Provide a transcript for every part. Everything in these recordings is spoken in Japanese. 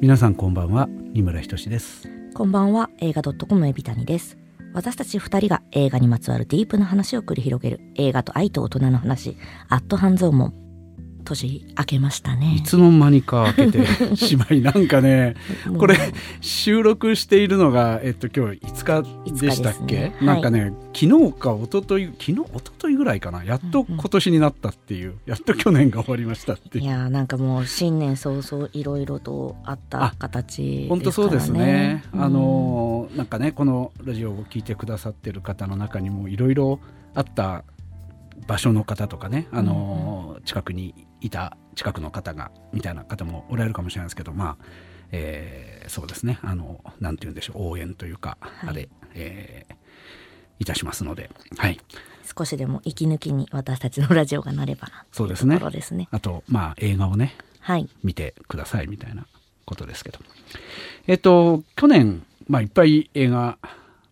皆さんこんばんは。二村仁です。こんばんは。映画ドットコムエビタニです。私たち二人が映画にまつわるディープな話を繰り広げる。映画と愛と大人の話。アット半蔵門年明けましたね。いつの間にか明けてしまいなんかね これ収録しているのが、えっと、今日5日でしたっけ、ね、なんかね、はい、昨日か一昨日昨日一昨日ぐらいかな。やっと今年になったっていう、うんうん、やっと去年が終わりましたっていう。いやなんかもう新年早々いろいろとあった形ね。本当そうですね、うん、あのなんかねこのラジオを聞いてくださってる方の中にもいろいろあった場所の方とかね、あのー、近くにいた近くの方がみたいな方もおられるかもしれないですけどまあ、えー、そうですね。あのなんて言うんでしょう。応援というか、はい、あれ、えー、いたしますので、はい、少しでも息抜きに私たちのラジオがなればなそうですね。ですね。あとまあ映画をね、はい、見てくださいみたいなことですけど。えっと去年まあいっぱい映画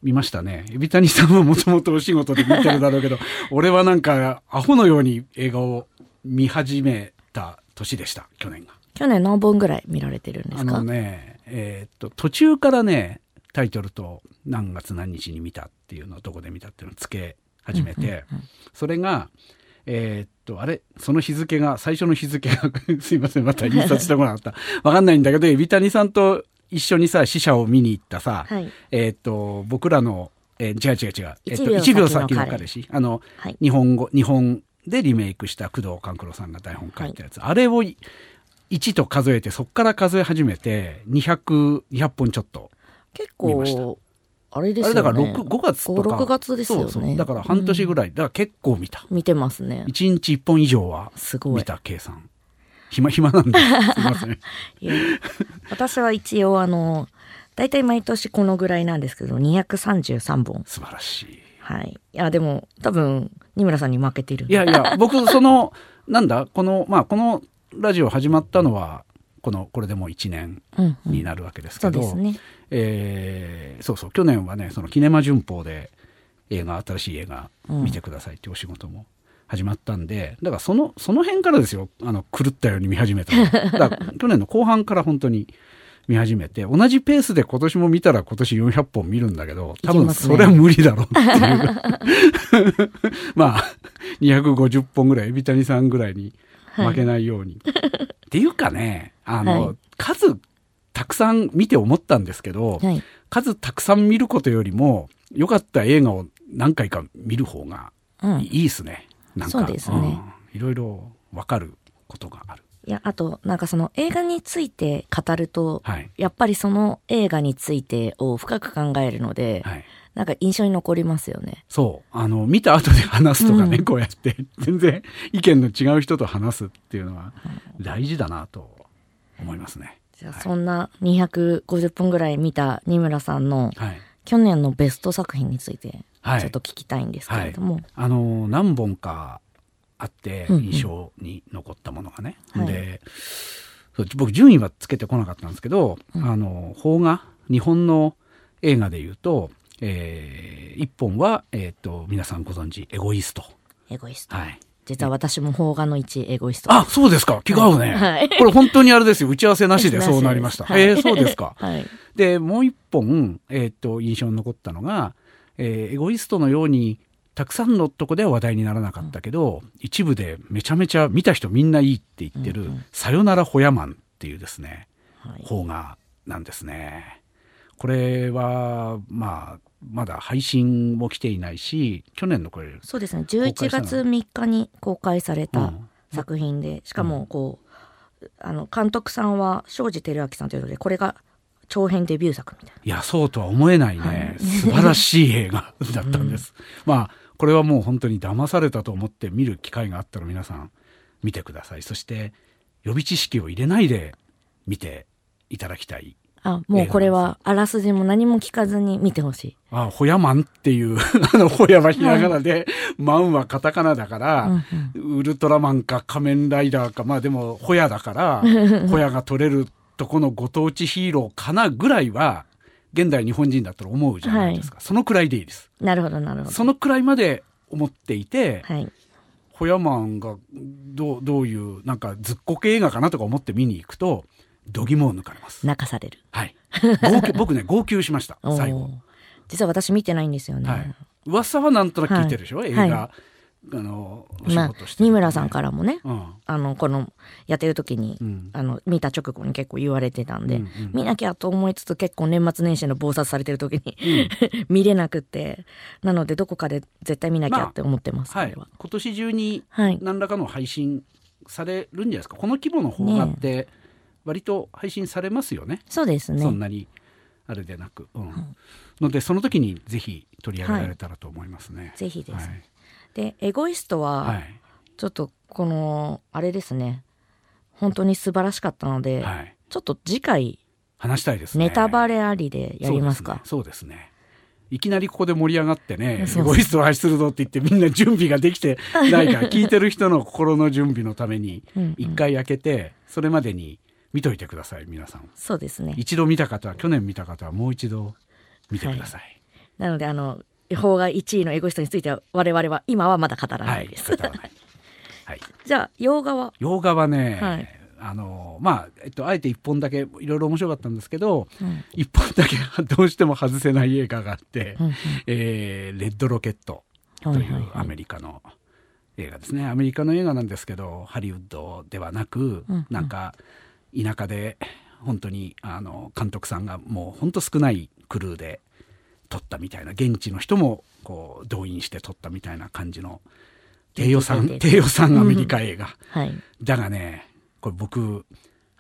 見ましたね。海老谷さんはもともとお仕事で見てるだろうけど、俺はなんかアホのように映画を見始めた年でした、去年が。去年何本ぐらい見られてるんですか？あのね、えー、っと、途中からね、タイトルと何月何日に見たっていうのをどこで見たっていうのをつけ始めて、うんうんうん、それが、えー、っと、あれ？その日付が、最初の日付が すいません、また印刷してこなかった。わかんないんだけど、海老谷さんと一緒にさ、死者を見に行ったさ、はい、えっと、僕らの、えー、違う違う違う、えっと、1秒先の彼氏、あの、はい、日本語、日本でリメイクした工藤官九郎さんが台本書いたやつ、はい、あれを1と数えてそこから数え始めて200 200本ちょっと結構あれですよね。あれだから6 5月とか。6月ですよね。そうそうだから半年ぐらい、うん、だから結構見た。見てますね。1日1本以上は見た計算。暇 暇なんで。すみません。私は一応あの、大体毎年このぐらいなんですけど、233本。素晴らしい。はい。いや、でも、多分、二村さんに負けてる。いやいや、僕、その、なんだ、この、まあ、このラジオ始まったのは、この、これでもう1年になるわけですけど、うんうん、そうですね。えー、そうそう、去年はね、その、キネマ旬報で映画、新しい映画見てくださいっていうお仕事も始まったんで、だからその、その辺からですよ、あの、狂ったように見始めた。だから 去年の後半から本当に、見始めて、同じペースで今年も見たら今年400本見るんだけど、多分それは無理だろうっていう。まあ、250本ぐらい、海老谷さんぐらいに負けないように。はい、っていうかね、あの、はい、数たくさん見て思ったんですけど、はい、数たくさん見ることよりも、良かった映画を何回か見る方がいいですね。うん、なんか、そうですね。うん、いろいろわかることがある。いやあとなんかその映画について語ると、はい、やっぱりその映画についてを深く考えるので、はい、なんか印象に残りますよね。そう。あの見た後で話すとかね、うん、こうやって。全然意見の違う人と話すっていうのは大事だなと思いますね。じゃあ、そんな250分ぐらい見た二村さんの、去年のベスト作品についてちょっと聞きたいんですけれども。あの何本かあって印象に残ったものがね。うんうん、で、はい、僕順位はつけてこなかったんですけど、うん、あの邦画日本の映画でいうと、えー、一本は、えーと、皆さんご存知エゴイスト。エゴイスト。はい。実は私も邦画の1エゴイスト。あ、そうですか。気が合うね。はい。これ本当にあれですよ。打ち合わせなしでそうなりました。はい、えー、そうですか。はい。で、もう一本、えっ、ー、と、印象に残ったのが、えー、エゴイストのようにたくさんのとこでは話題にならなかったけど、うん、一部でめちゃめちゃ見た人みんないいって言ってる「さよならホヤマン」っていうですね、はい、方がなんですね。これはまあまだ配信も来ていないし去年のこれそうですね。11月3日に公開された作品で、うん、しかもこう、あの監督さんは庄司照明さんというのでこれが長編デビュー作みたいな。いやそうとは思えないね、はい、素晴らしい映画だったんです。うん、まあこれはもう本当に騙されたと思って見る機会があったら皆さん見てください。そして予備知識を入れないで見ていただきたい。あもうこれはあらすじも何も聞かずに見てほしい。あホヤマンっていう あのホヤはひらがなで、はい、マンはカタカナだから、うんうん、ウルトラマンか仮面ライダーかまあでもホヤだから ホヤが取れるとこのご当地ヒーローかなぐらいは現代日本人だったら思うじゃないですか、はい、そのくらいでいいです。なるほどなるほど。そのくらいまで思っていて、はい、ホヤマンがどうどういうなんかずっこけ映画かなとか思って見に行くと度肝を抜かれます。泣かされる。はい。僕ね号泣しました最後。実は私見てないんですよね、はい、噂はなんとなく聞いてるでしょ、はい、映画、あのまあ、二村さんからもね、うん、あのこのやってる時に、うん、あの見た直後に結構言われてたんで、うんうん、見なきゃと思いつつ結構年末年始の暴殺されてる時に、うん、見れなくてなのでどこかで絶対見なきゃって思ってます、まあ、は。い、今年中に何らかの配信されるんじゃないですか、この規模の方がって割と配信されますよね、ね、そうですね。そんなにあれでなく、うん。のでその時にぜひ取り上げられたらと思いますね、はい、ぜひです、はいでエゴイストはちょっとこのあれですね。本当に素晴らしかったので、はい、ちょっと次回話したいですね。ネタバレありでやりますか？そうですね、ね、いきなりここで盛り上がってねエゴイストを発するぞって言ってみんな準備ができて ないから聞いてる人の心の準備のために一回開けてそれまでに見といてください皆さん。そうですね。一度見た方去年見た方はもう一度見てください、はい、なのであの法が1位のエゴイストについては我々は今はまだ語らないです。はい、はい、じゃあ洋画は？洋画はね、はい、あのまあ、えっと、あえて1本だけいろいろ面白かったんですけど、うん、1本だけどうしても外せない映画があって「うんうん、えー、レッドロケット」というアメリカの映画ですね、アメリカの映画なんですけどハリウッドではなく、うんうん、なんか田舎で本当にあの監督さんがもう本当少ないクルーで撮ったみたいな現地の人もこう動員して撮ったみたいな感じの低予算低予算アメリカ映画、はい、だがねこれ僕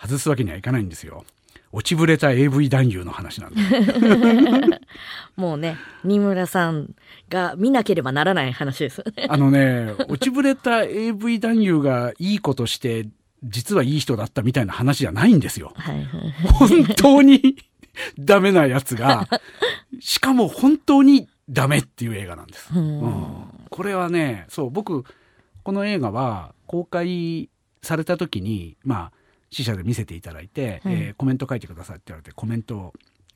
外すわけにはいかないんですよ。落ちぶれた AV 男優の話なんで もうね二村さんが見なければならない話ですあのね落ちぶれた AV 男優がいいことして実はいい人だったみたいな話じゃないんですよ、はい、本当にダメなやつが しかも本当にダメっていう映画なんです。うん、これはねそう僕この映画は公開された時にまあ死者で見せていただいて、うん、えー、コメント書いてくださいって言われてコメント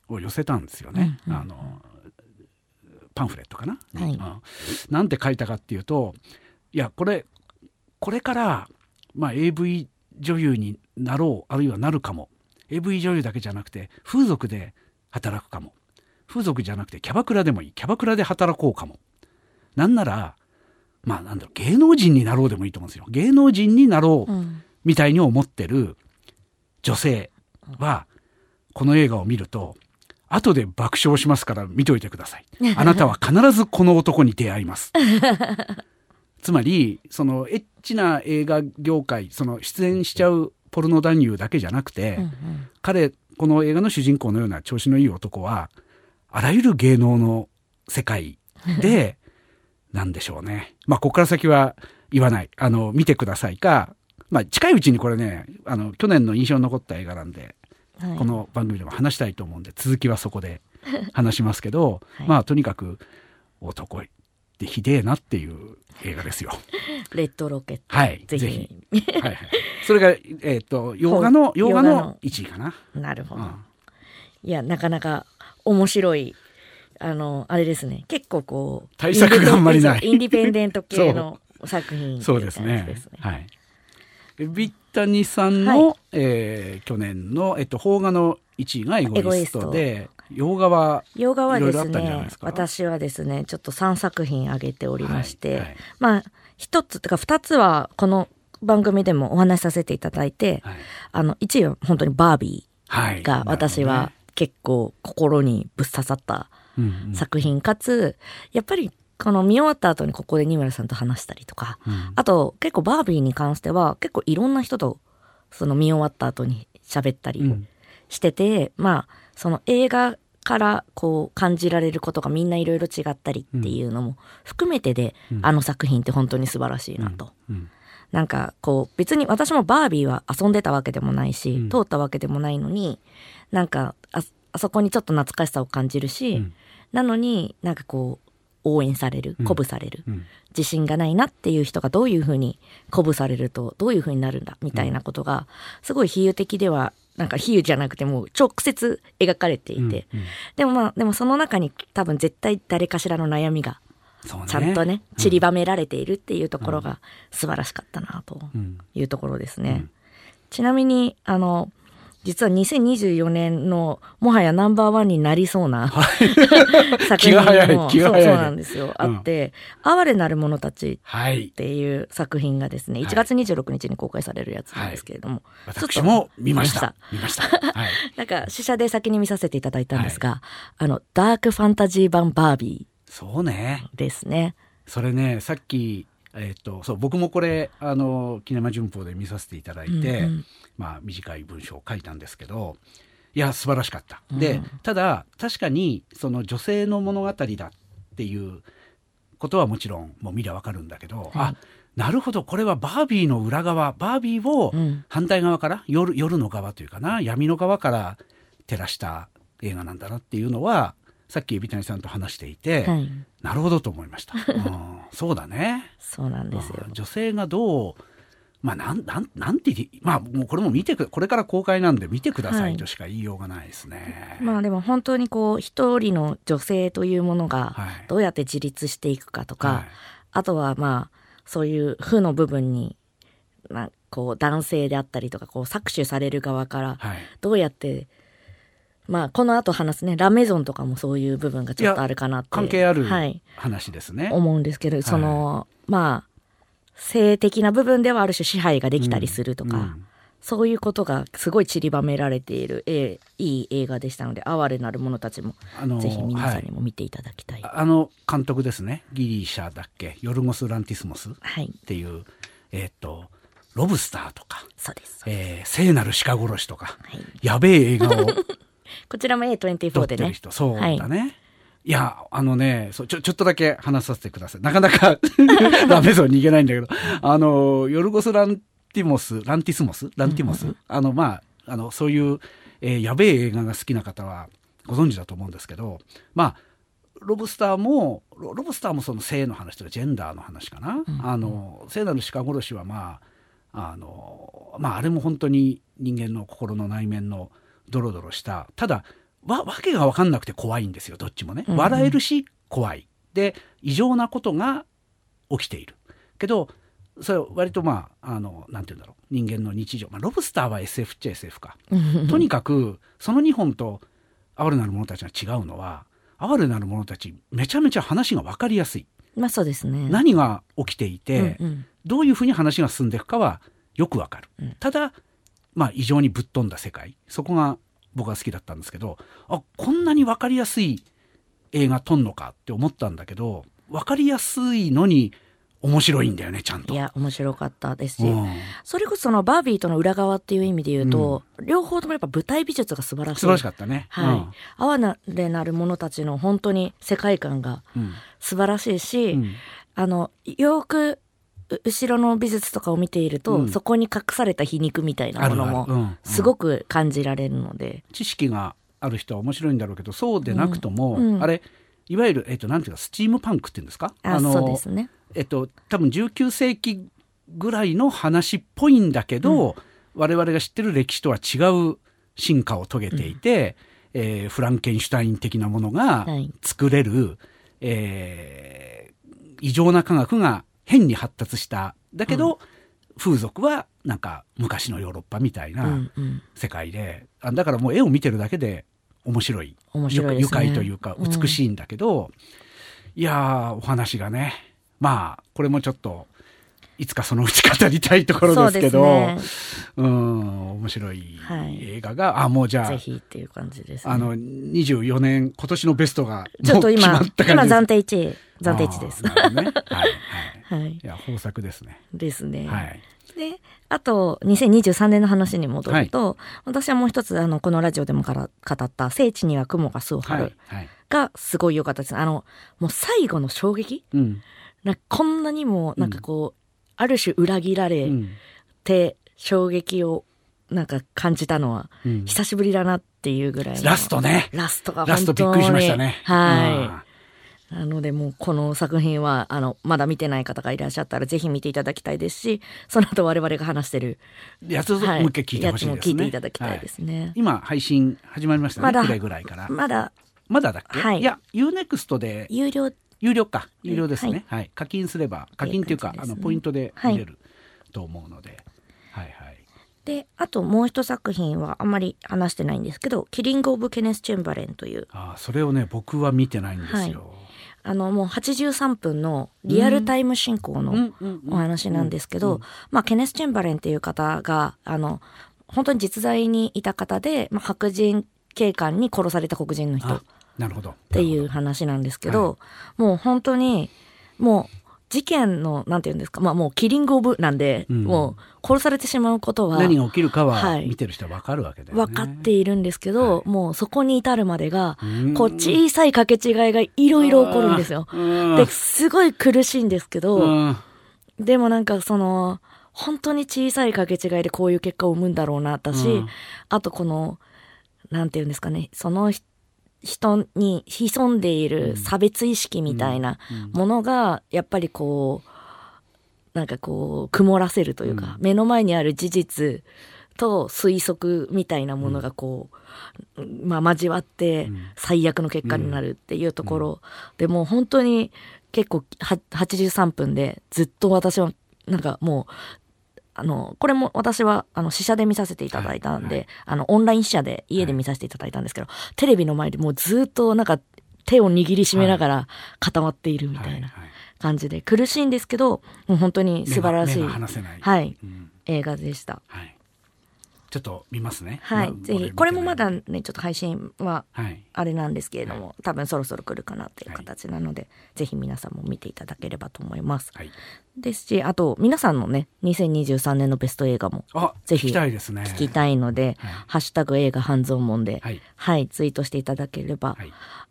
を寄せたんですよね。うん。うん、あのパンフレットかな、はい、うん、なんて書いたかっていうといやこれこれから、まあ、AV 女優になろうあるいはなるかも AV 女優だけじゃなくて風俗で働くかも。風俗じゃなくてキャバクラでもいい。キャバクラで働こうかも。なんならまあなんだろう芸能人になろうでもいいと思うんですよ。芸能人になろうみたいに思ってる女性はこの映画を見ると後で爆笑しますから見といてください。あなたは必ずこの男に出会います。つまりそのエッチな映画業界その出演しちゃうポルノ男優だけじゃなくて、うんうん、彼この映画の主人公のような調子のいい男はあらゆる芸能の世界で なんでしょうね。まあここから先は言わない。あの見てくださいか、まあ、近いうちにこれねあの去年の印象に残った映画なんで、はい、この番組でも話したいと思うんで続きはそこで話しますけど、はい、まあとにかく男ってひでえなっていう映画ですよ。レッドロケット。はい。ぜひ。はいはい。それが、えっ、ー、と、洋画の、洋画の1位かな。なるほど。うん、いや、なかなか面白い。あの、あれですね。結構こう。対策があんまりない。インディペンデント系の 作品、そうですね。はい。ビッタニさんの、はい、えー、去年の、えっと、邦画の1位がエゴイストで、洋画は洋画はですね私はですねちょっと3作品挙げておりまして、はいはい、まあ一つとか二つはこの番組でもお話しさせていただいて、はい、あの1位は本当にバービーが私は結構心にぶっ刺さった作品かつやっぱりこの見終わった後にここで二村さんと話したりとか、うん、あと結構バービーに関しては結構いろんな人とその見終わった後に喋ったりしてて、うん、まあその映画からこう感じられることがみんないろいろ違ったりっていうのも含めてで、うん、あの作品って本当に素晴らしいなと。うん、なんかこう別に私もバービーは遊んでたわけでもないし、うん、通ったわけでもないのになんかああそこにちょっと懐かしさを感じるし、なのになんかこう応援される鼓舞される、自信がないなっていう人がどういうふうに鼓舞されるとどういうふうになるんだみたいなことがすごい比喩的ではなんか比喩じゃなくても直接描かれていて、うんうん、でもまあでもその中に多分絶対誰かしらの悩みがちゃんとね、散りばめられているっていうところが素晴らしかったなというところですね。ちなみに、あの、実は2024年のもはやナンバーワンになりそうな、はい、作品もそうそうなんですよ、あって、哀れなる者たちっていう作品がですね、1月26日に公開されるやつなんですけれども、はい、私も見ました。見ました。はい、なんか試写で先に見させていただいたんですが、あの、ダークファンタジー版バービー。そうね。ですね。それね、さっきえっと、そう僕もこれあのキネマ旬報で見させていただいて、うんうん、まあ、短い文章を書いたんですけどいや素晴らしかった。うん、でただ確かにその女性の物語だっていうことはもちろんもう見りゃ分かるんだけど、はい、あなるほどこれはバービーの裏側バービーを反対側から、うん、夜夜の側というかな闇の側から照らした映画なんだなっていうのはさっき海老谷さんと話していて、はい、なるほどと思いました、うん、そうだね。そうなんですよ、女性がどうまあなんなんなんてまあもうこれも見てくこれから公開なんで見てくださいとしか言いようがないですね、はい、まあでも本当にこう一人の女性というものがどうやって自立していくかとか、はい、あとはまあそういう負の部分にまあこう男性であったりとかこう搾取される側からどうやって、はいまあこの後話すね。ラメゾンとかもそういう部分がちょっとあるかなって関係ある話ですね、はい、思うんですけど、そのまあ性的な部分ではある種支配ができたりするとか、うん。うん、そういうことがすごい散りばめられている、えいい映画でしたので哀れなる者たちもぜひ皆さんにも見ていただきたい、はい、あの監督ですね。ギリシャだっけ？ヨルゴス・ランティスモスっていう、はい、えっ、とロブスターとかそうです。えー、聖なる鹿殺しとか、はい、やべえ映画をこちらも A24 でね。そうだね。はいいや、あのね、そうちょ、ちょっとだけ話させてください。なかなか ダメぞ、逃げないんだけど、あの、ヨルゴス・ランティモス、ランティスモス？ランティモス、あの、まあ、あの、そういう、えー、やべえ映画が好きな方はご存知だと思うんですけど、まあ、ロブスターも、ロブスターもその性の話とかジェンダーの話かな。うん、あの、聖なる鹿殺しはまあ、あの、まあ、あれも本当に人間の心の内面の、ドロドロしたただわわけが分かんなくて怖いんですよどっちもね。笑えるし怖い。で異常なことが起きている。けどそれ割とまああのなんて言うんだろう人間の日常、まあ、ロブスターは SF っちゃ SF か。とにかくその2本と哀れなる者たちが違うのは哀れなる者たちめちゃめちゃ話が分かりやすい。まあそうですね。何が起きていて、うんうん、どういうふうに話が進んでいくかはよくわかる。うん、ただまあ異常にぶっ飛んだ世界。そこが僕は好きだったんですけどあこんなに分かりやすい映画撮んのかって思ったんだけど分かりやすいのに面白いんだよねちゃんと。いや面白かったですし、うん、それこそそのバービーとの裏側っていう意味で言うと、うん、両方ともやっぱ舞台美術が素晴らしい。素晴らしかったね。はい、うん、哀れなる者たちの本当に世界観が素晴らしいし、あのよく後ろの美術とかを見ていると、うん、そこに隠された皮肉みたいなものもすごく感じられるので、知識がある人は面白いんだろうけどそうでなくとも、うん。うん、あれいわゆる、えっと、なんていうかスチームパンクっていうんですか？あのそうですね、えっと、多分19世紀ぐらいの話っぽいんだけど、うん、我々が知ってる歴史とは違う進化を遂げていて、うん、えー、フランケンシュタイン的なものが作れる、はい、えー、異常な科学が変に発達した。だけど、うん、風俗はなんか昔のヨーロッパみたいな世界で、うん。うん、だからもう絵を見てるだけで面白い。面白い、ね、愉快というか美しいんだけど、うん、いやお話がねまあこれもちょっといつかそのうち語りたいところですけどう、ね、ん面白い映画が、はい、あもうじゃあぜひっていう感じです、ね、あの24年今年のベストがちょっと今今暫定1位暫定値です。ね、はい、はい。はい。いや、豊作ですね。ですね。はい。で、あと、2023年の話に戻ると、はい、私はもう一つ、あの、このラジオでもから語った、聖地には雲が巣を張るがすごい良かったです。あの、もう最後の衝撃、うん、なこんなにも、なんかこう、うん、ある種裏切られて、衝撃をなんか感じたのは、久しぶりだなっていうぐらい、ラストね。ラストがラストびっくりしましたね。はい。なのでもうこの作品はあのまだ見てない方がいらっしゃったらぜひ見ていただきたいですしその後我々が話してるやつをもう一回聞いてほしいですね、はい、聞いていただきたいですね、はい、今配信始まりましたねまだ。ぐらいから。まだ。まだだっけ、はい、いや UNEXT で。有料有料か。有料ですね、はい、はい、課金すれば課金っていうか、ね、あのポイントで見れると思うので、はい、はいはい。であともう一作品はあんまり話してないんですけど「キリング・オブ・ケネス・チェンバレン」という。あそれをね僕は見てないんですよ、あのもう83分のリアルタイム進行のお話なんですけど、まあ、ケネス・チェンバレンっていう方があの本当に実在にいた方で、まあ、白人警官に殺された黒人の人なるほど。っていう話なんですけど、もう本当にもう事件のなんて言うんですかまあもうキリングオブなんで、うん、もう殺されてしまうことは何が起きるかは見てる人は分かるわけだよね、分かっているんですけど、はい、もうそこに至るまでがこう小さい掛け違いがいろいろ起こるんですよ。ですごい苦しいんですけどでもなんかその本当に小さい掛け違いでこういう結果を生むんだろうなだし、あとこのなんて言うんですかねその人に潜んでいる差別意識みたいなものがやっぱりこうなんかこう曇らせるというか、目の前にある事実と推測みたいなものがこう、まあ交わって最悪の結果になるっていうところ。でもう本当に結構83分でずっと私はなんかもうあの、これも私は、あの、試写で見させていただいたんで、はいはい、あの、オンライン試写で家で見させていただいたんですけど、はい、テレビの前でもうずっとなんか手を握りしめながら固まっているみたいな感じで、苦しいんですけど、もう本当に素晴らしい、はい、うん、映画でした。はい。ちょっと見ますね。はい、まあ、ぜひこれもまだねちょっと配信はあれなんですけれども、はい、多分そろそろ来るかなっていう形なので、はい、ぜひ皆さんも見ていただければと思います。はい、ですしあと皆さんのね2023年のベスト映画もぜひ聞きたいですね。聞きたいので「ハッシュタグ映画半蔵門で」はい、ツイートしていただければ、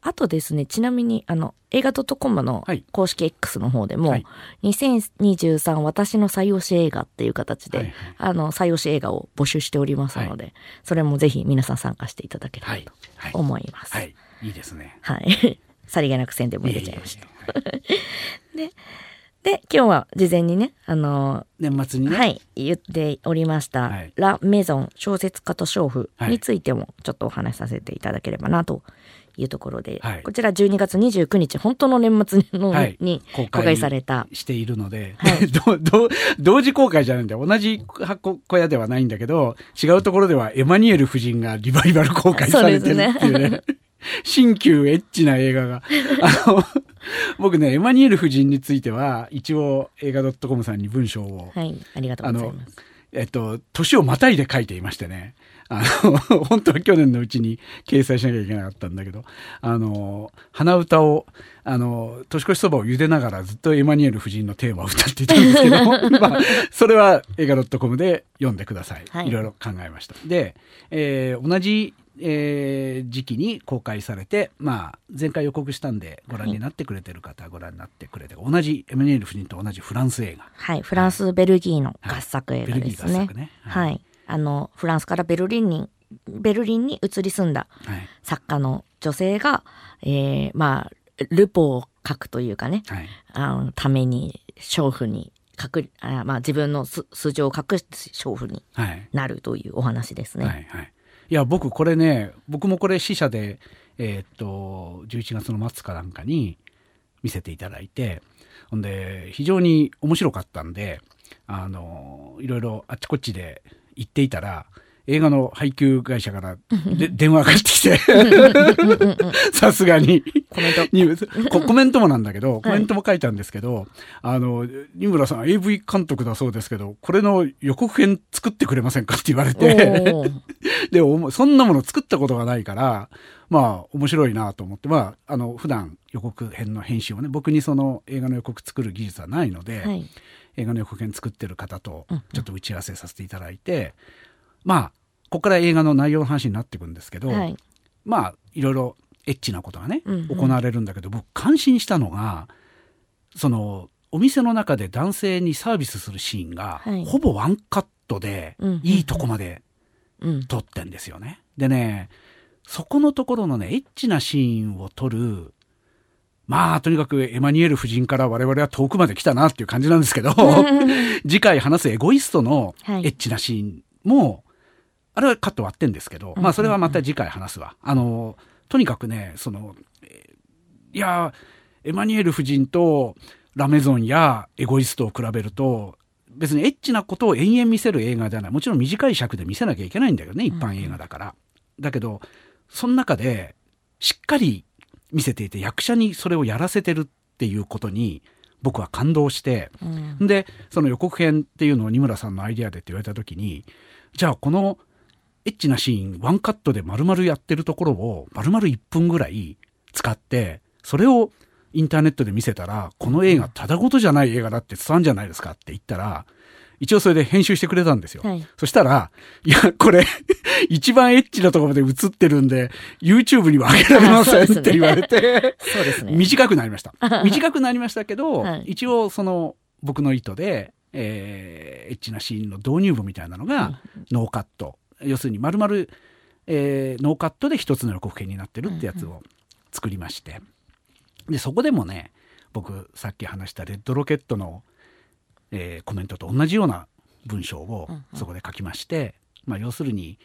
あとですねちなみにあの映画 .com の公式 X の方でも、はい、2023私の採用し映画っていう形で、はいはい、あの採用し映画を募集しておりますので、はい、それもぜひ皆さん参加していただければと思います。はい、いいですね。はい。さりげなく宣伝も入れちゃいました。でで、今日は事前にね、あのー、年末にね、はい、言っておりました、はい、ラ・メゾン小説家と娼婦についてもちょっとお話しさせていただければなというところで、はい、こちら12月29日本当の年末の、はい、に公開された。しているので、はい、同時公開じゃないんで同じ箱小屋ではないんだけど違うところではエマニュエル夫人がリバイバル公開されてるっていうね 新旧エッチな映画が。あの、僕ね、エマニュエル夫人については、一応映画 .com さんに文章を。はい、ありがとうございます。えっと、年をまたいで書いていましてね。あの、本当は去年のうちに掲載しなきゃいけなかったんだけど、あの、鼻歌を、あの、年越しそばを茹でながらずっとエマニュエル夫人のテーマを歌っていたんですけど、まあ、それは映画 .com で読んでください。はい、いろいろ考えました。で、えー、同じえー、時期に公開されて、まあ、前回予告したんでご覧になってくれてる方はご覧になってくれて、同じエムニエル夫人と同じフランス映画。はいフランス、ベルギーの合作映画ですね、はい、ね。はい、あのフランスからベルリンにベルリンに移り住んだ作家の女性が、えー、まあルポを書くというかね、はい、あのために娼婦に隠あまあ自分の素性を隠して娼婦になるというお話ですね。はいはいいや僕これね僕もこれ死者でえー、っと11月の末かなんかに見せていただいてほんで非常に面白かったんであのいろいろあっちこっちで行っていたら映画の配給会社からで電話がかかってきて。さすがに。コメント。コメントもなんだけどコメントも書いたんですけど、はい、あの二村さん AV 監督だそうですけどこれの予告編作ってくれませんかって言われて。でそんなもの作ったことがないからまあ面白いなと思って。まああの普段予告編の編集をね僕にその映画の予告作る技術はないので、はい、映画の予告編作ってる方とちょっと打ち合わせさせていただいて。まあここから映画の内容の話になっていくんですけど、はい、まあいろいろエッチなことがね、うんうん、行われるんだけど僕感心したのがそのお店の中で男性にサービスするシーンが、はい、ほぼワンカットで、いいとこまで撮ってんですよね。でねそこのところのねエッチなシーンを撮るまあ、とにかくエマニュエル夫人から我々は遠くまで来たなっていう感じなんですけど、次回話すエゴイストのエッチなシーンも、あれはカット割ってんですけど、まあそれはまた次回話すわ。あの、とにかくね、その、いや、エマニュエル夫人とラメゾンやエゴイストを比べると別にエッチなことを延々見せる映画ではない。もちろん短い尺で見せなきゃいけないんだけどね一般映画だから。だけどその中でしっかり見せていて役者にそれをやらせてるっていうことに僕は感動して、うん、でその予告編っていうのを二村さんのアイデアでって言われた時にじゃあこのエッチなシーンワンカットで丸々やってるところを丸々1分ぐらい使ってそれをインターネットで見せたらこの映画ただごとじゃない映画だって伝わるんじゃないですかって言ったら一応それで編集してくれたんですよ。はい、そしたら、いや、これ 一番エッチなところまで映ってるんで、YouTube には上げられませんって言われて、そうですね。短くなりました。短くなりましたけど、はい、一応その僕の意図で、えー、エッチなシーンの導入部みたいなのがノーカット。要するに丸々、えー、ノーカットで一つの予告編になってるってやつを作りまして。で、そこでもね、僕さっき話したレッドロケットのえー、コメントと同じような文章をそこで書きまして、まあ、要するに、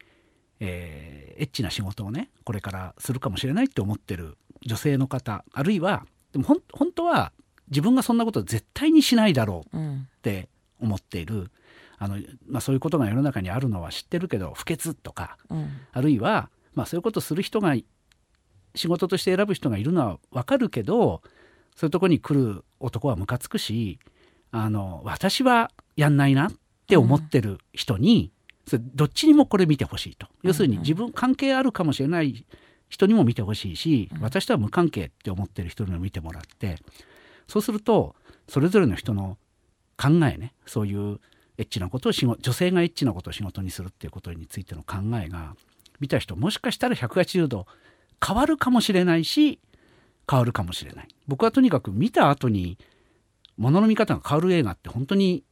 えー、エッチな仕事をねこれからするかもしれないって思ってる女性の方あるいはでもほん本当は自分がそんなこと絶対にしないだろうって思っている、うん、あのまあ、そういうことが世の中にあるのは知ってるけど不潔とか、うん、あるいは、まあ、そういうことする人が仕事として選ぶ人がいるのは分かるけどそういうとこに来る男はムカつくしあの私はやんないなって思ってる人に、それどっちにもこれ見てほしいと。要するに自分関係あるかもしれない人にも見てほしいし私とは無関係って思ってる人にも見てもらって。そうするとそれぞれの人の考えねそういうエッチなことを仕事女性がエッチなことを仕事にするっていうことについての考えが見た人もしかしたら180度変わるかもしれないし変わるかもしれない。僕はとにかく見た後にものの見方が変わる映画って本当に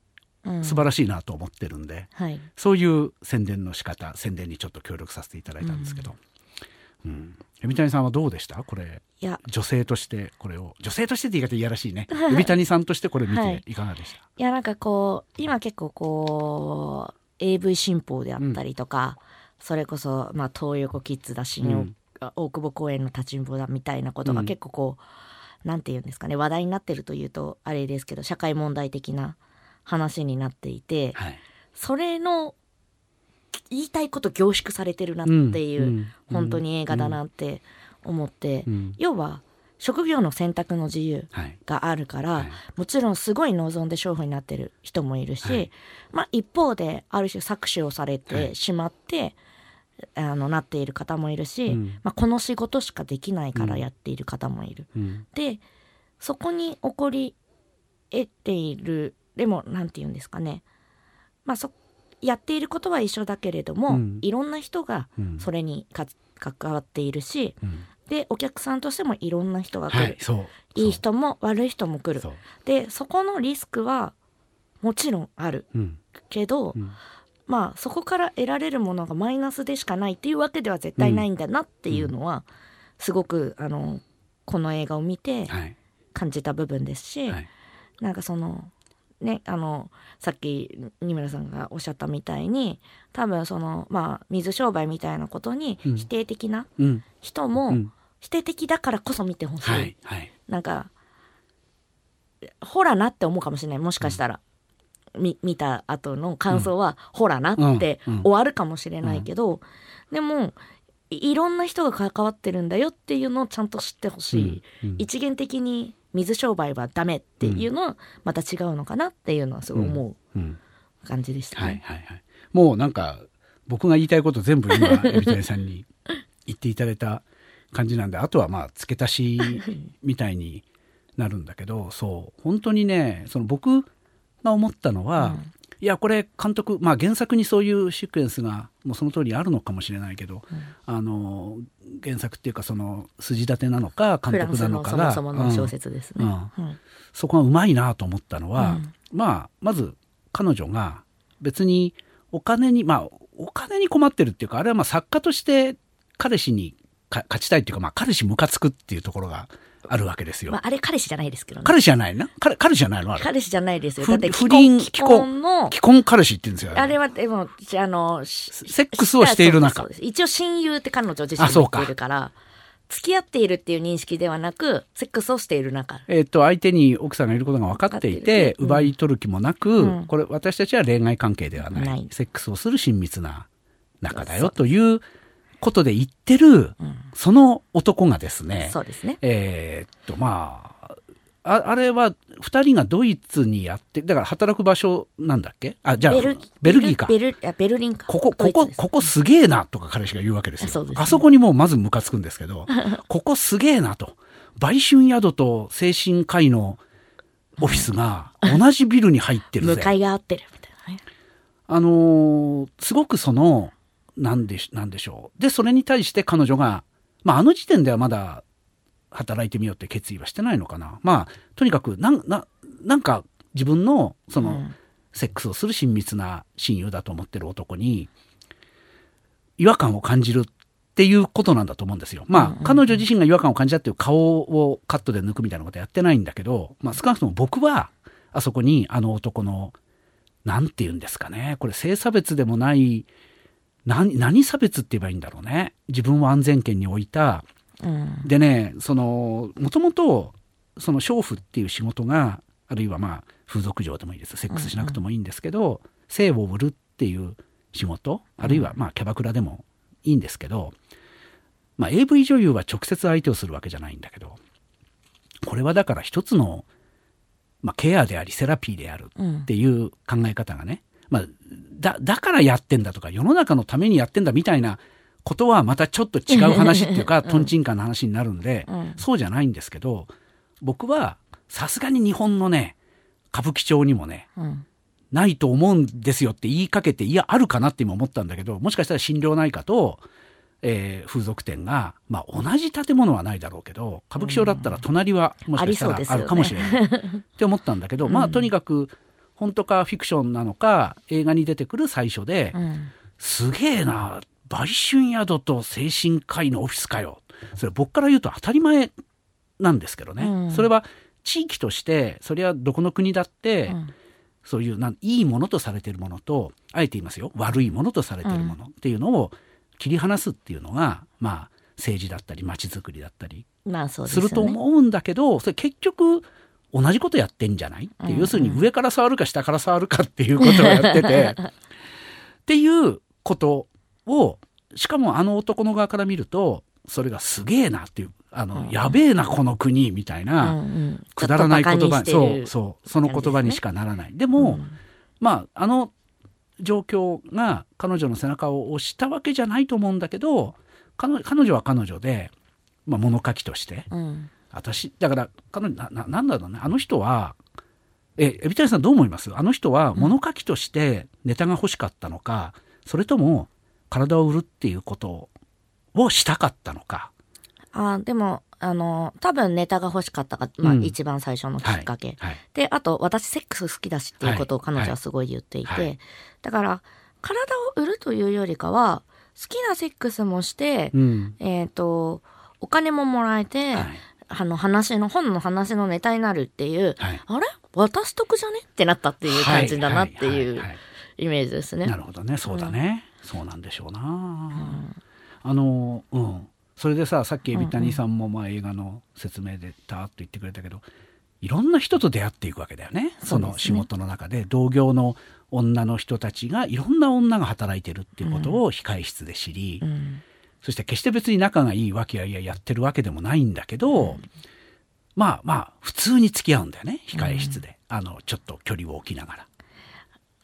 素晴らしいなと思ってるんで、うんはい、そういう宣伝の仕方宣伝にちょっと協力させていただいたんですけど。うん、海谷さんはどうでした？これいや。女性としてこれを。女性としてって言い方いやらしいね。海谷さんとしてこれ見てい。かがでした、はい、いやなんかこう今結構こう AV 新報であったりとか、うん、それこそまあ東横キッズだ新、うん、大久保公園の立ちんぼだみたいなことが結構こう、何て言うんですかね話題になってるというとあれですけど社会問題的な話になっていて、はい、それの言いたいこと凝縮されてるなっていう、うん、本当に映画だなって思って、うん、要は職業の選択の自由があるから、はい。はい、もちろんすごい望んで勝負になってる人もいるし、はい、まあ一方である種搾取をされてしまって、あのなっている方もいるし、うん、まあ、この仕事しかできないからやっている方もいる。うん、でそこに起こり得ているでも何て言うんですかね、まあ、そやっていることは一緒だけれども、うん、いろんな人がそれにか関わっているし、でお客さんとしてもいろんな人が来る、はい、いい人も悪い人も来る。でそこのリスクはもちろんある、けど、まあそこから得られるものがマイナスでしかないっていうわけでは絶対ないんだなっていうのは、すごくあのこの映画を見て感じた部分ですし、はい、なんかそのねあのさっき二村さんがおっしゃったみたいに多分そのまあ水商売みたいなことに否定的な人も、否定的だからこそ見てほしい、はいはい、なんかほらなって思うかもしれない。もしかしたら。見見た後の感想は、うん、ほらなって終わるかもしれないけど、でもいろんな人が関わってるんだよっていうのをちゃんと知ってほしい、うん。うん、一元的に水商売はダメっていうのはまた違うのかなっていうのはすごい思う感じでしたね。はいはいはい、もうなんか僕が言いたいこと全部今海老谷さんに言っていただいた感じなんであとはまあ付け足しみたいになるんだけどそう本当にねその僕が思ったのは、うん、いやこれ監督、まあ、原作にそういうシークエンスがもうその通りあるのかもしれないけど、うん、あの原作っていうかその筋立てなのか監督なのかがそもそもの小説ですね、そこがうまいなと思ったのは、まあまず彼女が別にお金にまあお金に困ってるっていうかあれはまあ作家として彼氏に勝ちたいっていうか、まあ、彼氏ムカつくっていうところがあるわけですよ。まあ、あれ彼氏じゃないですけどね。彼氏じゃないな？彼彼氏じゃないの？彼氏じゃないですよ。だって不倫、既婚の。既婚彼氏って言うんですよ。あれは、でも、あの、セックスをしている中。一応親友って彼女自身言っているから。付き合っているっていう認識ではなくセックスをしている中えっ、と相手に奥さんがいることが分かっていて、うん、奪い取る気もなく、うん、これ私たちは恋愛関係ではない、セックスをする親密な仲だよということで言ってる、うん、その男がですねそうですね。えっとまあああれは2人がドイツにやってだから働く場所なんだっけ？あじゃあベルギーか。ベルベルリンか。ここここここすげえなとか彼氏が言うわけですよ。そ、ね、あそこにもうまずムカつくんですけど ここすげえなと。売春宿と精神科医のオフィスが同じビルに入ってるぜ。向かいが合ってるみたいなね。あのー、すごくそのなんでなんでしょうでそれに対して彼女がまああの時点ではまだ働いてみようって決意はしてないのかな。まあ、とにかくな、な、なんか自分の、その、うん、セックスをする親密な親友だと思ってる男に、違和感を感じるっていうことなんだと思うんですよ。まあ、うんうん、彼女自身が違和感を感じたっていう顔をカットで抜くみたいなことやってないんだけど、まあ、少なくとも僕は、あそこにあの男の、なんて言うんですかね。これ性差別でもない、何、何差別って言えばいいんだろうね。自分を安全圏に置いた、でねそのもともとその娼婦っていう仕事があるいはまあ風俗嬢でもいいです。セックスしなくてもいいんですけど、うんうん、性を売るっていう仕事あるいはまあキャバクラでもいいんですけど、まあ、AV 女優は直接相手をするわけじゃないんだけどこれはだから一つの、まあ、ケアでありセラピーであるっていう考え方がね、うん、まあ、だだからやってんだとか世の中のためにやってんだみたいなことはまたちょっと違う話っていうか、とん。ちん。かな話になるんで、うん、そうじゃないんですけど、僕はさすがに日本のね、歌舞伎町にもね、うん、ないと思うんですよって言いかけて、いや、あるかなって今思ったんだけど、もしかしたら心療内科と、えー、風俗店が、まあ、同じ建物はないだろうけど歌舞伎町だったら隣はもしかしたらあるかもしれない、ね、って思ったんだけど、まあとにかく本当かフィクションなのか映画に出てくる最初で、うん、すげえな売春宿と精神科医のオフィスかよ。それ僕から言うと当たり前なんですけどね。うん、それは地域として、それはどこの国だって、うん、そういうないいものとされているものと、あえて言いますよ、悪いものとされているものっていうのを切り離すっていうのが、まあ、政治だったり街づくりだったりすると思うんだけど、それ結局同じことやってんじゃない？って、要するに上から触るか下から触るかっていうことをやってて。っていうことをしかもあの男の側から見るとそれがすげえなっていうあの、うん、やべえなこの国みたいな、うんうん、くだらない言葉そうそうその言葉にしかならない。でも、うん、まああの状況が彼女の背中を押したわけじゃないと思うんだけど彼女は彼女で、まあ、物書きとして、うん、私だから彼女なななんだろうね。あの人はえ海老谷さんどう思います？あの人は物書きとしてネタが欲しかったのか、それとも体を売るっていうことをしたかったのか？あでもあの多分ネタが欲しかったが、まあ、うん、一番最初のきっかけ、はいはい、であと私セックス好きだしっていうことを彼女はすごい言っていて、はい、だから体を売るというよりかは好きなセックスもして、うん、えっ、ー、とお金ももらえて、あの話の本の話のネタになるっていう、あれ？私得じゃね？ってなったっていう感じだなっていうイメージですね。なるほどね。そうだね。うん。そうなんでしょうな、うん、あのうん。それでささっき海老谷さんもまあ映画の説明でたーっと言ってくれたけどいろんな人と出会っていくわけだよね。その仕事の中で同業の女の人たちがいろんな女が働いてるっていうことを控室で知り、うん、そして決して別に仲がいいわけやいややってるわけでもないんだけど、うん、まあまあ普通に付き合うんだよね控室で、あのちょっと距離を置きながら。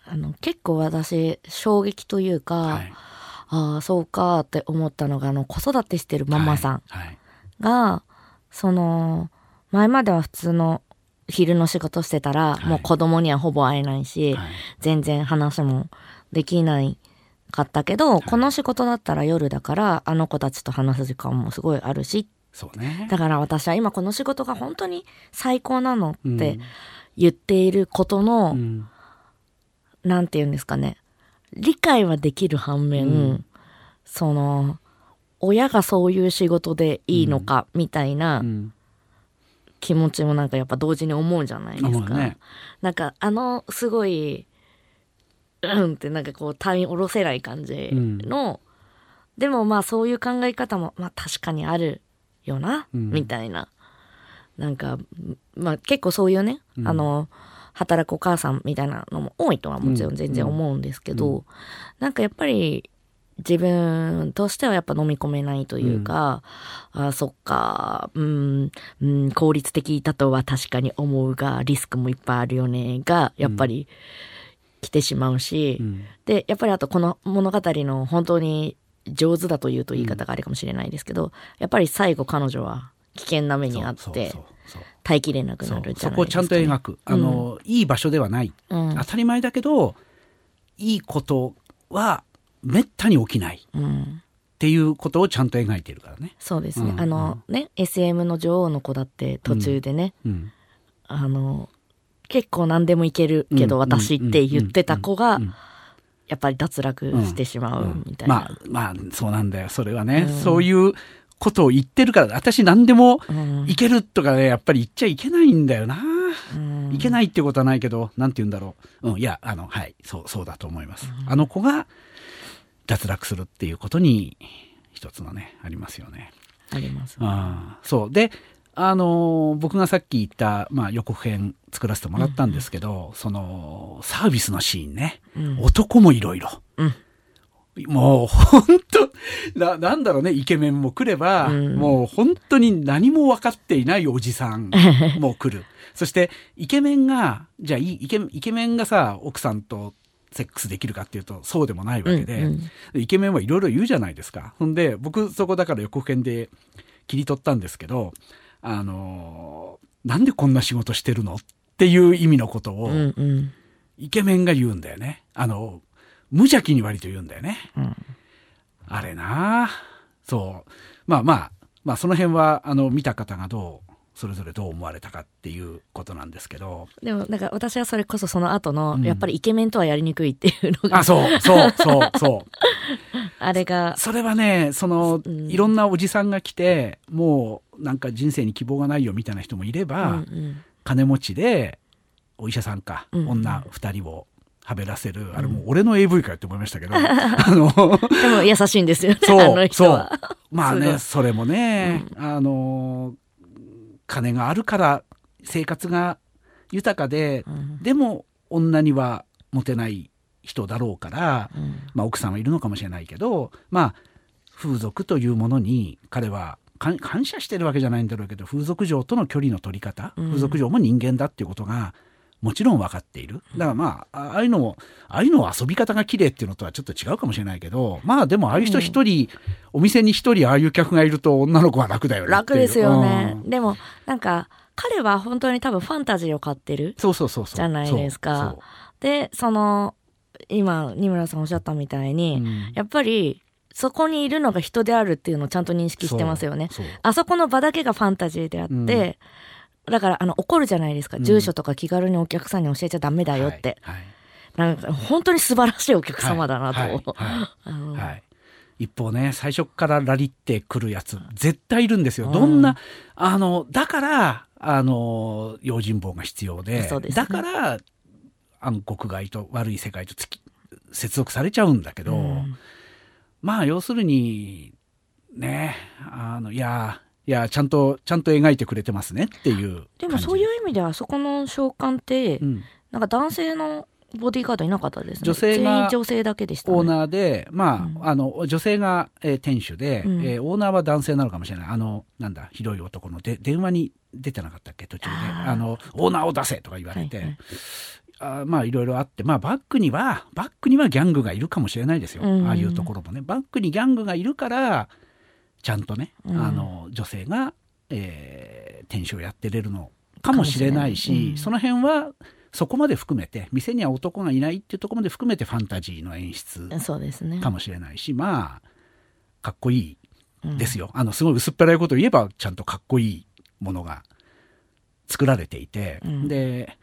あの結構私衝撃というか、はい、ああそうかって思ったのがあの子育てしてるママさんが、はい。はい、その前までは普通の昼の仕事してたら、もう子供にはほぼ会えないし、全然話もできないかったけど、この仕事だったら夜だからあの子たちと話す時間もすごいあるし。そうね、だから私は今この仕事が本当に最高なのって言っていることの、うん。なんて言うんですかね。理解はできる反面、うん、その親がそういう仕事でいいのかみたいな気持ちもなんかやっぱ同時に思うじゃないですか。ね、なんかあのすごいうんってなんかこう単位下ろせない感じの、うん、でもまあそういう考え方もまあ確かにあるよな、うん、みたいな。なんか、まあ、結構そういうね、うん、あの働くお母さんみたいなのも多いとはもちろん全然思うんですけど、うん、なんかやっぱり自分としてはやっぱ飲み込めないというか、うん、あそっか、うん、うん、効率的だとは確かに思うが、リスクもいっぱいあるよね、が、やっぱり来てしまうし、うん、で、やっぱりあとこの物語の本当に上手だというと言い方があるかもしれないですけど、やっぱり最後彼女は危険な目にあって、耐えきれなくなるじゃないですか、ね、そこをちゃんと描く。あの、うん、いい場所ではない。当たり前だけど、いいことはめったに起きない。っていうことをちゃんと描いてるからね。そうですね。うん、あのね、SM の女王の子だって途中でね、うん、あの、結構何でもいけるけど私って言ってた子が、やっぱり脱落してしまうみたいな。まあ、まあ、そうなんだよ。それはね、そういうことを言ってるから、私何でもいけるとかね、やっぱり言っちゃいけないんだよな。いけないってことはないけど、なんて言うんだろう。うん、いや、あの、はい、そう、そうだと思います。あの子が、脱落するっていうことに一つのねありますよね。あります、ね、あそうであの僕がさっき言った、まあ、予告編作らせてもらったんですけど、うん、そのサービスのシーンね、うん、男もいろいろ。もう本当な、なんだろうね、イケメンも来れば、うん、もう本当に何も分かっていないおじさん も来る。そして、イケメンが、じゃあイケ、イケメンがさ、奥さんとセックスできるかっていうとそうでもないわけで、うんうん、イケメンはいろいろ言うじゃないですか。ほんで僕そこだから予告編で切り取ったんですけどあのなんでこんな仕事してるのっていう意味のことを、イケメンが言うんだよね。あの無邪気に割と言うんだよね。うん、あれなそうまあまあまあその辺はあの見た方がどうそれぞれどう思われたかっていうことなんですけど。でもなんか私はそれこそその後の、うん、やっぱりイケメンとはやりにくいっていうのがあそう。そう。そう。そう。あれがそれはねその、うん、いろんなおじさんが来てもうなんか人生に希望がないよみたいな人もいれば、うんうん、金持ちでお医者さんか、うんうん、女2人をはべらせる、あれもう俺の AV かって思いましたけど、あの。でも優しいんですよねそう。そう。まあねそれもね、あの金があるから生活が豊かで、うん、でも女にはモテない人だろうから、うん、まあ、奥さんはいるのかもしれないけどまあ風俗というものに彼は感謝してるわけじゃないんだろうけど風俗嬢との距離の取り方、うん、風俗嬢も人間だっていうことがもちろん分かっている。だからまあ、ああいうのも、ああいうの遊び方が綺麗っていうのとはちょっと違うかもしれないけど、まあでもああいう人一人、うん、お店に一人ああいう客がいると女の子は楽だよね。楽ですよね。うん、でも、なんか、彼は本当に多分ファンタジーを買ってる。そうそうそうじゃないですか。で、その、今、二村さんおっしゃったみたいに、うん、やっぱり、そこにいるのが人であるっていうのをちゃんと認識してますよね。あそこの場だけがファンタジーであって、だからあの怒るじゃないですか、うん、住所とか気軽にお客さんに教えちゃダメだよって、はいはい、なんか本当に素晴らしいお客様だなと、はい 一方ね最初からラリってくるやつ絶対いるんですよ、どんなあのだからあの用心棒が必要で、ね、だから暗黒街と悪い世界とつき接続されちゃうんだけど、うん、まあ要するにねあのいやいやちゃんとちゃんと描いてくれてますねっていうでもそういう意味ではそこの召喚って、うん、なんか男性のボディーガードいなかったですね。女性が女性だけでした、ね、オーナーでまあうん、あの女性が、えー、店主で、うん、えー、オーナーは男性なのかもしれない。あのなんだひどい男ので電話に出てなかったっけ？途中で。あのオーナーを出せとか言われて、はいはい。あまあいろいろあって、まあバックには、バックにはギャングがいるかもしれないですよ。うん、ああいうところもね。バックにギャングがいるから、ちゃんとね、うん、あの女性が、えー、店主をやってれるのかもしれないし、うん、その辺はそこまで含めて店には男がいないっていうところまで含めてファンタジーの演出かもしれないし、ね、まあかっこいいですよ、うん、あのすごい薄っぺらいことを言えばちゃんとかっこいいものが作られていて、うん、で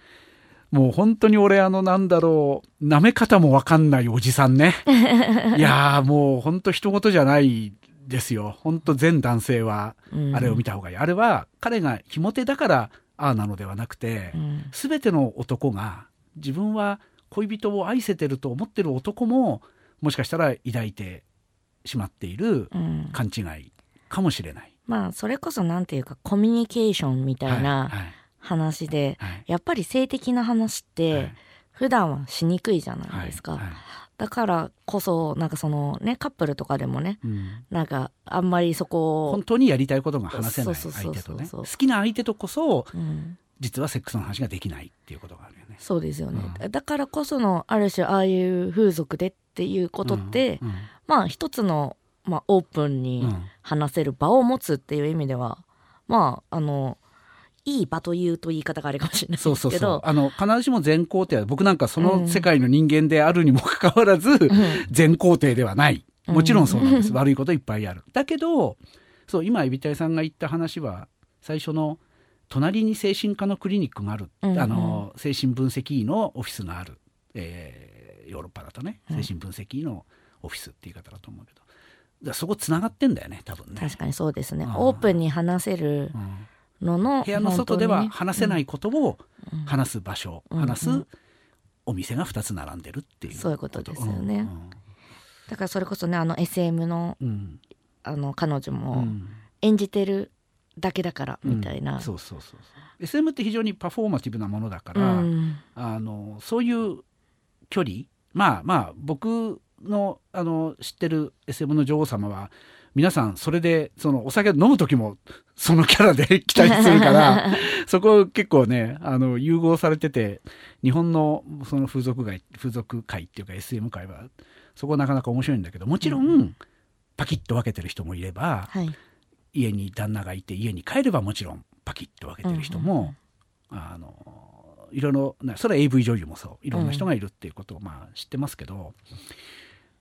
もう本当に俺あのなんだろう舐め方もわかんないおじさんね。いやもう本当人事じゃないですよ。本当全男性はあれを見た方がいい。うん、あれは彼がひも手だからああなのではなくて、す、べ、ての男が自分は恋人を愛せてると思ってる男ももしかしたら抱いてしまっている勘違いかもしれない。まあそれこそなんていうかコミュニケーションみたいな話で、はいはい、やっぱり性的な話って普段はしにくいじゃないですか。だからこそなんかそのねカップルとかでもね、うん、なんかあんまりそこ本当にやりたいことが話せない相手とね。好きな相手とこそ、うん、実はセックスの話ができないっていうことがあるよね。そうですよね、うん、だからこそのある種ああいう風俗でっていうことって、まあ一つの、まあ、オープンに話せる場を持つっていう意味では、まああのいい場というと言い方があるかもしれないそうそうそう。あの必ずしも全肯定は僕なんかその世界の人間であるにもかかわらず、うん、全肯定ではない。もちろんそうなんです、うん、悪いこといっぱいある。だけどそう今海老谷さんが言った話は最初の隣に精神科のクリニックがある、うんうん、あの精神分析医のオフィスがある、えー、ヨーロッパだとね。精神分析医のオフィスって言い方だと思うけど。だそこつながってんだよね多分ね。確かにそうですね。オープンに話せる、うんのの部屋の外では話せないことを話す場所、うん、話すお店が2つ並んでるっていうそういうことですよね、うん、だからそれこそねあの SM の,、あの彼女も演じてるだけだからみたいな、そうそうそうそう。SM って非常にパフォーマティブなものだから、あのそういう距離まあまあ僕のあの知ってる SM の女王様は皆さんそれでそのお酒飲む時もそのキャラで 期待するから そこ結構ねあの融合されてて日本のその風俗街風俗界っていうか SM 界はそこなかなか面白いんだけどもちろん、パキッと分けてる人もいれば、はい、家に旦那がいて家に帰ればもちろんパキッと分けてる人も、あのいろいろそれは AV 女優もそういろんな人がいるっていうことをまあ知ってますけど、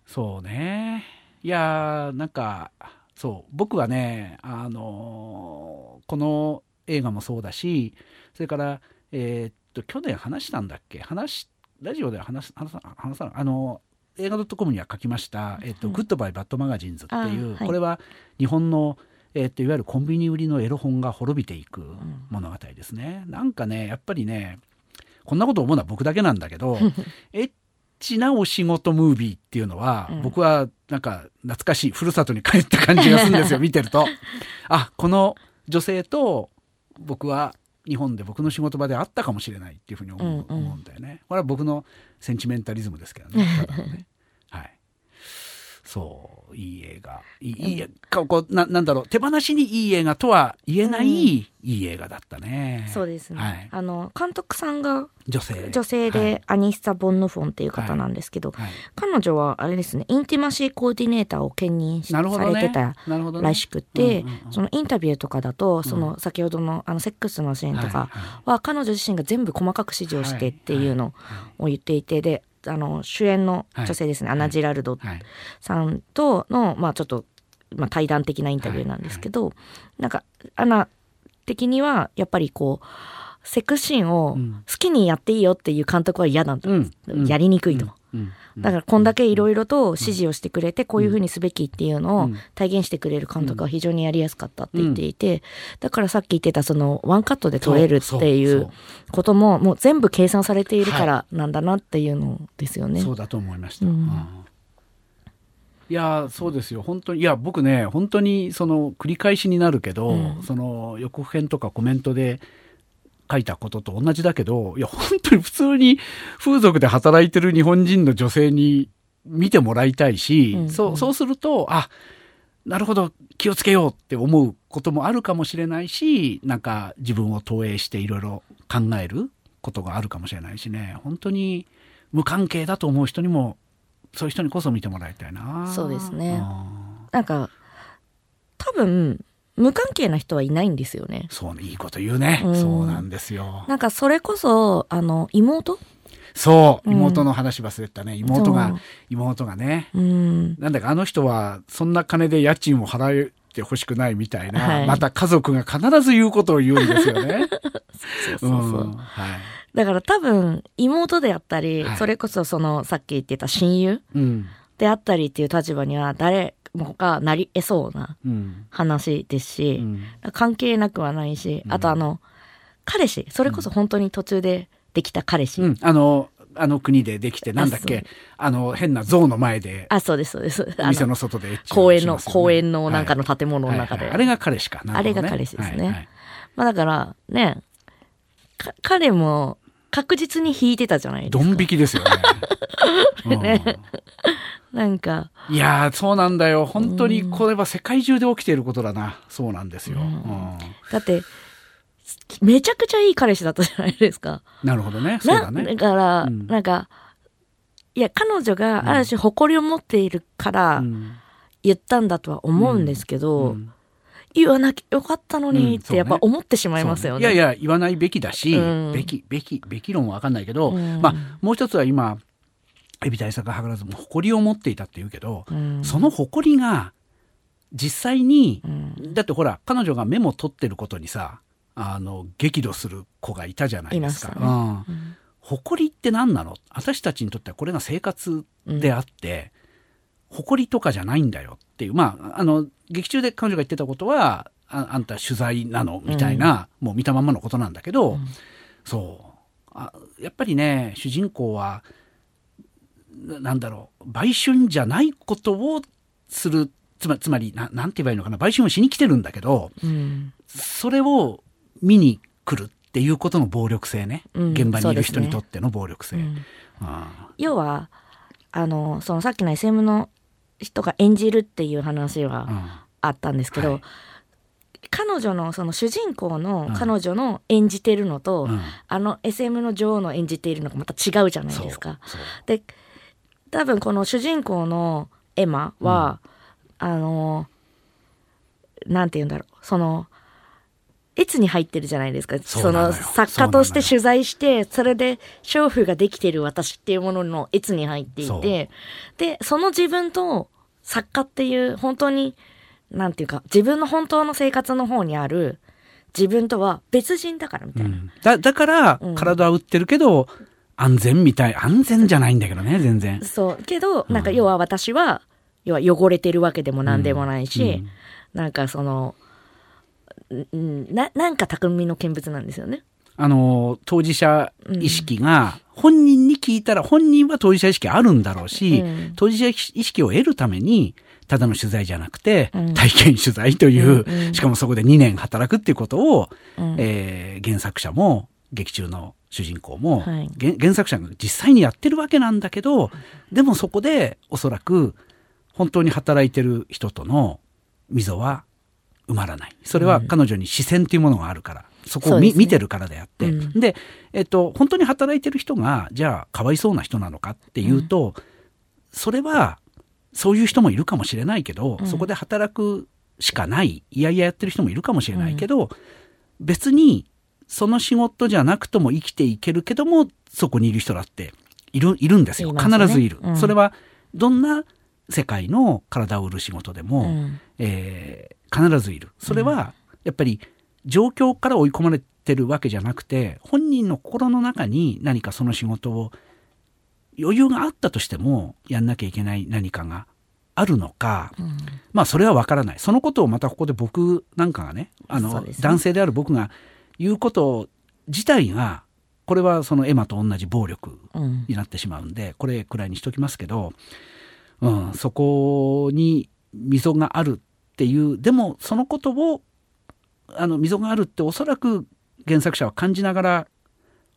そうねいやーなんかそう僕はねあのー、この映画もそうだしそれからえー、っと去年話したんだっけ？話ラジオで話話さ話さあの映画 .com には書きました「えー、っとグッドバイ・バッド・マガジンズ」っていう、はい、これは日本の、えー、っといわゆるコンビニ売りのエロ本が滅びていく物語ですね。うん、なんかねやっぱりねこんなこと思うのは僕だけなんだけどエッ チなお仕事ムービーっていうのは、うん、僕はなんか懐かしいふるさとに帰った感じがするんですよ 見てると。あこの女性と僕は日本で僕の仕事場であったかもしれないっていうふうに思ううんうん、思うんだよね。これは僕のセンチメンタリズムですけどね。ねはい。そういい映画。いい,、いいこうななんだろう。手放しにいい映画とは言えない、うん、いい映画だったね。そうですね、はい、あの監督さんが女性。女性で、アニッサ・ボンヌフォンっていう方なんですけど、はい。はい、彼女はあれですねインティマシーコーディネーターを兼任されてたらしくて、ねそのインタビューとかだとその先ほどのあのセックスのシーンとかは彼女自身が全部細かく指示をしてっていうのを言っていてであの主演の女性ですね、はい、アナ・ジラルドさんとの、まあ、ちょっと、まあ、対談的なインタビューなんですけど、はい。はい、なんかアナ的にはやっぱりこうセクシーンを好きにやっていいよっていう監督は嫌なんだ、うん、やりにくいと。うんうんだからこんだけいろいろと指示をしてくれてこういうふうにすべきっていうのを体現してくれる監督は非常にやりやすかったって言っていてだからさっき言ってたそのワンカットで撮れるっていうことももう全部計算されているからなんだなっていうのですよね。そうだと思いました、うん、いやそうですよ。本当にいや僕ね本当にその繰り返しになるけど、うん、その予告編とかコメントで書いたことと同じだけど、いや、本当に普通に風俗で働いてる日本人の女性に見てもらいたいし、うんうん、そうそうすると、あなるほど、気をつけようって思うこともあるかもしれないし、なんか自分を投影していろいろ考えることがあるかもしれないしね、本当に無関係だと思う人にも、そういう人にこそ見てもらいたいな。そうですね。なんか、多分、無関係な人はいないんですよね。そうね、いいこと言うね。うん、そうなんですよ。なんかそれこそ、あの、妹？そう、妹の話忘れたね。妹が、妹がね。うん、なんだかあの人は、そんな金で家賃を払ってほしくないみたいな、はい、また家族が必ず言うことを言うんですよね。そうそうそう。うん、はい。だから多分、妹であったり、はい、それこそその、さっき言ってた親友、であったりっていう立場には、誰、がなり得そうな話ですし、うん、関係なくはないし、あとあの彼氏それこそ本当に途中でできた彼氏、うん、あのあの国でできてなんだっけあの変な像の前であそうですそうです。店の外で、ね、公園の公園のなんかの建物の中で、はいはい。はい、あれが彼しか、ね、あれが彼氏ですね、はいはい、まあだからね彼も確実に引いてたじゃないですか。ドン引きですよね。ね、なんか。いやそうなんだよ。本当にこれは世界中で起きていることだな。そうなんですよ、うん、だってめちゃくちゃいい彼氏だったじゃないですか。なるほどね。そうだね。だから、うん、なんか、いや、彼女がある種誇りを持っているから言ったんだとは思うんですけど、うん、言わなきゃよかったのにってやっぱ思ってしまいますよね。ね。いやいや、言わないべきだし、べき、べき、べき論はわかんないけど、まあ、もう一つは今、エビ対策図らずも誇りを持っていたって言うけど、その誇りが、実際に、だってほら、彼女がメモ取ってることにさ、あの激怒する子がいたじゃないですか。ね。うん、誇りって何なの？私たちにとってはこれが生活であって、うん、誇りとかじゃないんだよっていう。まああの劇中で彼女が言ってたことはああんた取材なの？みたいな、うん、もう見たままのことなんだけど、そう。あやっぱりね主人公はなんだろう売春じゃないことをするつまつまりななんて言えばいいのかな売春をしに来てるんだけど、それを見に来るっていうことの暴力性ね、うん、現場にいる人にとっての暴力性。ね。うん、要はあのそのさっきの SM の人が演じるっていう話はあったんですけど、うんはい、彼女のその主人公の彼女の演じてるのと、あの SM の女王の演じているのがまた違うじゃないですか。で多分この主人公のエマは、あのなんて言うんだろう。その越に入ってるじゃないですか。その作家として取材して、それで娼婦ができてる私っていうものの越に入っていて、で、その自分と作家っていう本当に、なんていうか、自分の本当の生活の方にある自分とは別人だからみたいな。うん、だだから、体は売ってるけど、安全みたい、安全じゃないんだけどね、全然。そう。けど、なんか要は私は、要は汚れてるわけでも何でもないし、うん。うん、なんかその、ななんか匠の見物なんですよね。あの当事者意識が本人に聞いたら本人は当事者意識あるんだろうし、うん、当事者意識を得るためにただの取材じゃなくて、体験取材という、うん、しかもそこで2年働くっていうことを、うん、えー、原作者も劇中の主人公も、はい、原作者が実際にやってるわけなんだけどでもそこでおそらく本当に働いてる人との溝は埋まらない。それは彼女に視線というものがあるから。そこを見,、見てるからであって、うん、で、えっと、本当に働いてる人が、じゃあ、かわいそうな人なのかっていうと、うん、それは、そういう人もいるかもしれないけど、うん、そこで働くしかない、いやいややってる人もいるかもしれないけど、別に、その仕事じゃなくとも生きていけるけども、そこにいる人だっている、いるんですよ。必ずいる。それは、どんな世界の体を売る仕事でも、うん、えー、必ずいる。それは、やっぱり状況から追い込まれてるわけじゃなくて、本人の心の中に何かその仕事を余裕があったとしてもやんなきゃいけない何かがあるのか、うん、まあそれはわからない。そのことをまたここで僕なんかがね、あの、ね、男性である僕が言うこと自体が、これはそのエマと同じ暴力になってしまうんで、うん、これくらいにしときますけど、うん、そこに溝があるっていうでもそのことをあの溝があるっておそらく原作者は感じながら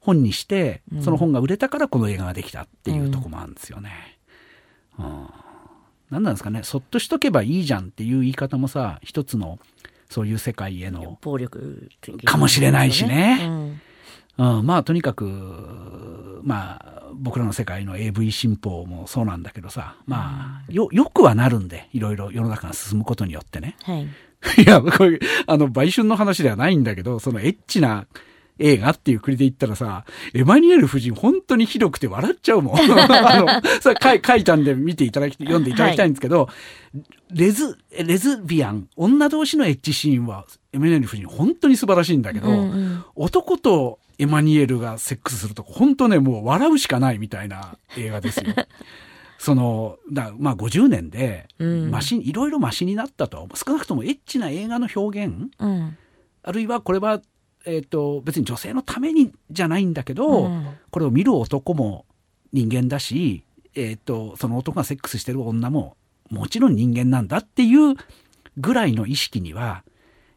本にして、うん、その本が売れたからこの映画ができたっていうとこもあるんですよね。うん、何なんですかねそっとしとけばいいじゃんっていう言い方もさ一つのそういう世界への暴力かもしれないしね。うん。うん、まあとにかくまあ僕らの世界の AV 新法もそうなんだけどさまあよよくはなるんでいろいろ世の中が進むことによってね。はい、いやこういうあの売春の話ではないんだけどそのエッチな映画っていう国で言ったらさ、エマニュエル夫人本当にひどくて笑っちゃうもん。あの、それ書いたんで見ていただき、読んでいただきたいんですけど、はい、レズ、レズビアン、女同士のエッチシーンは、エマニュエル夫人本当に素晴らしいんだけど、うんうん、男とエマニュエルがセックスすると本当ね、もう笑うしかないみたいな映画ですよ。その、だまあ50年で、マシ、うん、いろいろマシになったと。少なくともエッチな映画の表現、うん、あるいはこれは、えっ、ー、と、別に女性のためにじゃないんだけど、うん、これを見る男も人間だし、えーと、その男がセックスしてる女ももちろん人間なんだっていうぐらいの意識には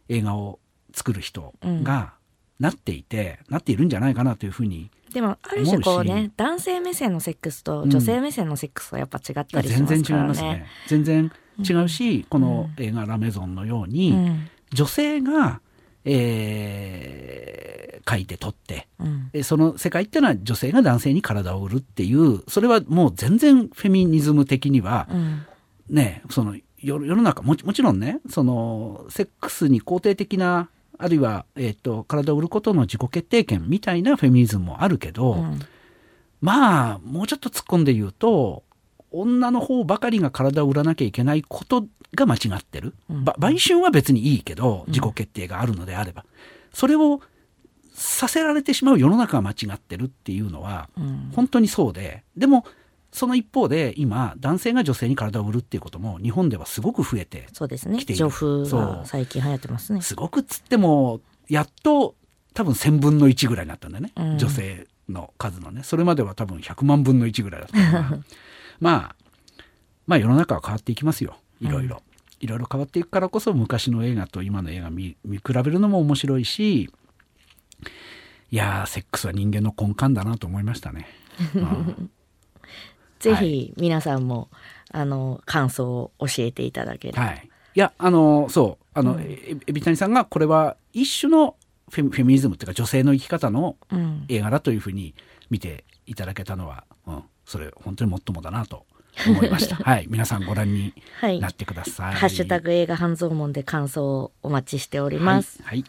映画を作る人がなっていて、うん、なっているんじゃないかなというふうにでもある種こうね男性目線のセックスと女性目線のセックスはやっぱ違ったりしますからね、全然違いますね。全然違うし、うん、この映画「ラメゾン」のように、うん、女性が、えー、書いて撮って、うん、その世界っていうのは女性が男性に体を売るっていうそれはもう全然フェミニズム的には、ねその世の中ももちろんねそのセックスに肯定的なあるいは、えーと、体を売ることの自己決定権みたいなフェミニズムもあるけど、うん、まあもうちょっと突っ込んで言うと女の方ばかりが体を売らなきゃいけないことが間違ってる、うん、売春は別にいいけど自己決定があるのであれば、それをさせられてしまう世の中が間違ってるっていうのは、本当にそうででもその一方で今男性が女性に体を売るっていうことも日本ではすごく増えてそうですね。女風が最近流行ってますね。すごくっつってもやっと多分1000分の1ぐらいになったんだよね、うん、女性の数のね。それまでは多分100万分の1ぐらいだった まあまあ世の中は変わっていきますよ。いろいろ、うん、いろいろ変わっていくからこそ昔の映画と今の映画見見比べるのも面白いしいやセックスは人間の根幹だなと思いましたね。うん。ぜひ皆さんも、はい、あの感想を教えていただければ。はい、いやあのそうあの、うん、エビタニさんがこれは一種のフェミニズムっていうか女性の生き方の映画だというふうに見ていただけたのは、うん、それ本当にもっともだなと思いました。はい、皆さんご覧になってください。はい、ハッシュタグ映画半蔵門で感想をお待ちしております。はい。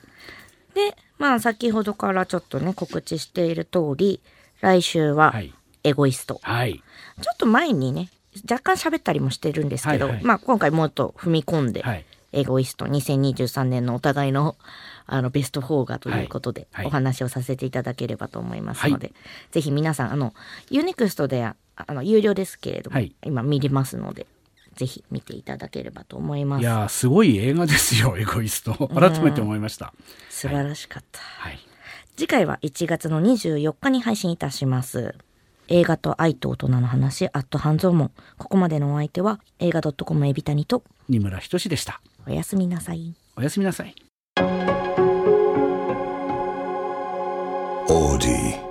で、まあ先ほどからちょっとね告知している通り、来週はエゴイスト。はい。ちょっと前にね若干喋ったりもしてるんですけど、はいはい、まあ、今回もっと踏み込んで、はい、エゴイスト2023年のお互いのあのベスト4がということで、お話をさせていただければと思いますので、はい、ぜひ皆さんあのユニクストであの有料ですけれども、はい、今見れますのでぜひ見ていただければと思います。いやすごい映画ですよ エゴイスト。改めて思いました、素晴らしかった、はい、次回は1月の24日に配信いたします。映画と愛と大人の話、アット半蔵門。ここまでのお相手は、映画 .com エビタニと、二村仁でした。おやすみなさい。おやすみなさい。Audi.